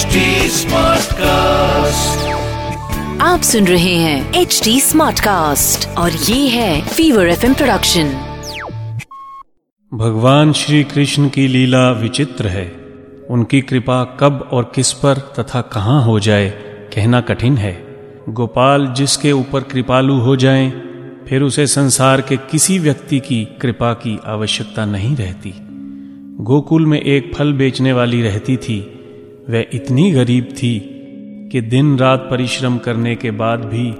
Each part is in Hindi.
HD Smartcast. आप सुन रहे हैं एच डी स्मार्ट कास्ट और ये है फीवर एफ़ प्रोडक्शन भगवान श्री कृष्ण की लीला विचित्र है। उनकी कृपा कब और किस पर तथा कहाँ हो जाए कहना कठिन है। गोपाल जिसके ऊपर कृपालु हो जाएँ, फिर उसे संसार के किसी व्यक्ति की कृपा की आवश्यकता नहीं रहती। गोकुल में एक फल बेचने वाली रहती थी वह इतनी गरीब थी कि दिन रात परिश्रम करने के बाद भी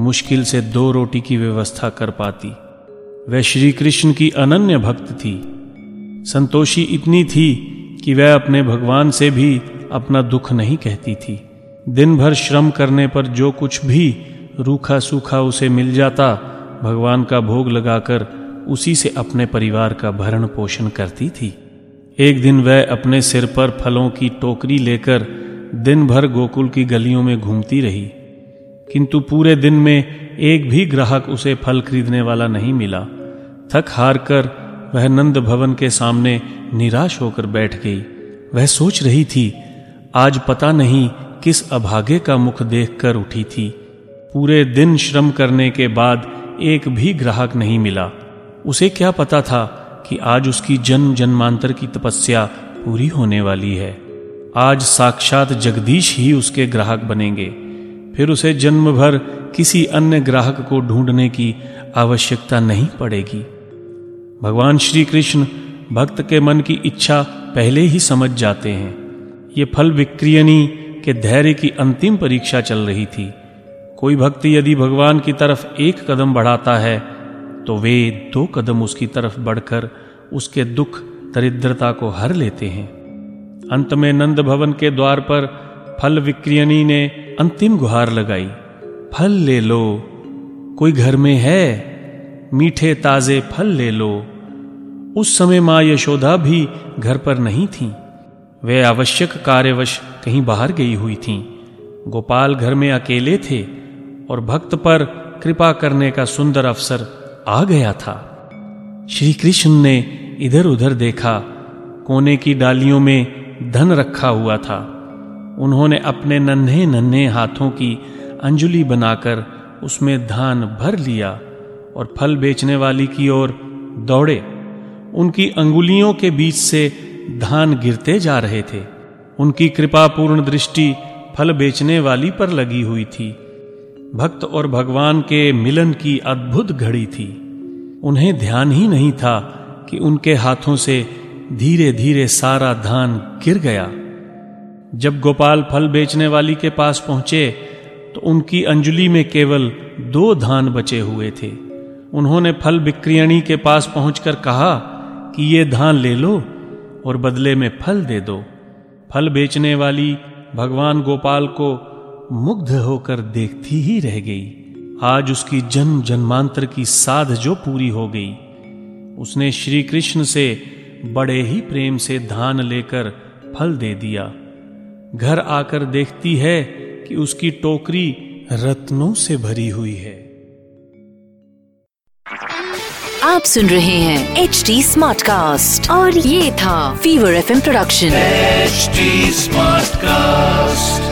मुश्किल से दो रोटी की व्यवस्था कर पाती। वह श्री कृष्ण की अनन्य भक्त थी। संतोषी इतनी थी कि वह अपने भगवान से भी अपना दुख नहीं कहती थी। दिन भर श्रम करने पर जो कुछ भी रूखा सूखा उसे मिल जाता, भगवान का भोग लगाकर उसी से अपने परिवार का भरण पोषण करती थी। एक दिन वह अपने सिर पर फलों की टोकरी लेकर दिन भर गोकुल की गलियों में घूमती रही। किंतु पूरे दिन में एक भी ग्राहक उसे फल खरीदने वाला नहीं मिला। थक हार कर वह नंद भवन के सामने निराश होकर बैठ गई। वह सोच रही थी, आज पता नहीं किस अभागे का मुख देखकर उठी थी। पूरे दिन श्रम करने के बाद एक भी ग्राहक नहीं मिला। उसे क्या पता था कि आज उसकी जन्म जन्मांतर की तपस्या पूरी होने वाली है। आज साक्षात जगदीश ही उसके ग्राहक बनेंगे। फिर उसे जन्म भर किसी अन्य ग्राहक को ढूँढने की आवश्यकता नहीं पड़ेगी। भगवान श्री कृष्ण भक्त के मन की इच्छा पहले ही समझ जाते हैं। ये फल विक्रियनी के धैर्य की अंतिम परीक्षा चल रही थी। कोई भक्त यदि भगवान की तरफ़ एक कदम बढ़ाता है तो वे दो कदम उसकी तरफ़ बढ़कर उसके दुख, दरिद्रता को हर लेते हैं। अंत में नंद भवन के द्वार पर फल विक्रियनी ने अंतिम गुहार लगाई। फल ले लो, कोई घर में है? मीठे ताजे फल ले लो। उस समय माँ यशोदा भी घर पर नहीं थी। वे आवश्यक कार्यवश कहीं बाहर गई हुई थीं। गोपाल घर में अकेले थे और भक्त पर कृपा करने का सुंदर अवसर आ गया था। श्री कृष्ण ने इधर उधर देखा, कोने की डालियों में धन रखा हुआ था। उन्होंने अपने नन्हे नन्हे हाथों की अंजुलि बनाकर उसमें धान भर लिया और फल बेचने वाली की ओर दौड़े। उनकी अंगुलियों के बीच से धान गिरते जा रहे थे। उनकी कृपापूर्ण दृष्टि फल बेचने वाली पर लगी हुई थी। भक्त और भगवान के मिलन की अद्भुत घड़ी थी। उन्हें ध्यान ही नहीं था कि उनके हाथों से धीरे धीरे सारा धान गिर गया। जब गोपाल फल बेचने वाली के पास पहुँचे तो उनकी अंजलि में केवल दो धान बचे हुए थे। उन्होंने फल बिक्रियणी के पास पहुंचकर कहा कि ये धान ले लो और बदले में फल दे दो। फल बेचने वाली भगवान गोपाल को मुग्ध होकर देखती ही रह गई। आज उसकी जन्म जन्मांतर की साध जो पूरी हो गई। उसने श्री कृष्ण से बड़े ही प्रेम से धान लेकर फल दे दिया। घर आकर देखती है कि उसकी टोकरी रत्नों से भरी हुई है। आप सुन रहे हैं एच डी स्मार्ट कास्ट और ये था fever F production HD Smartcast.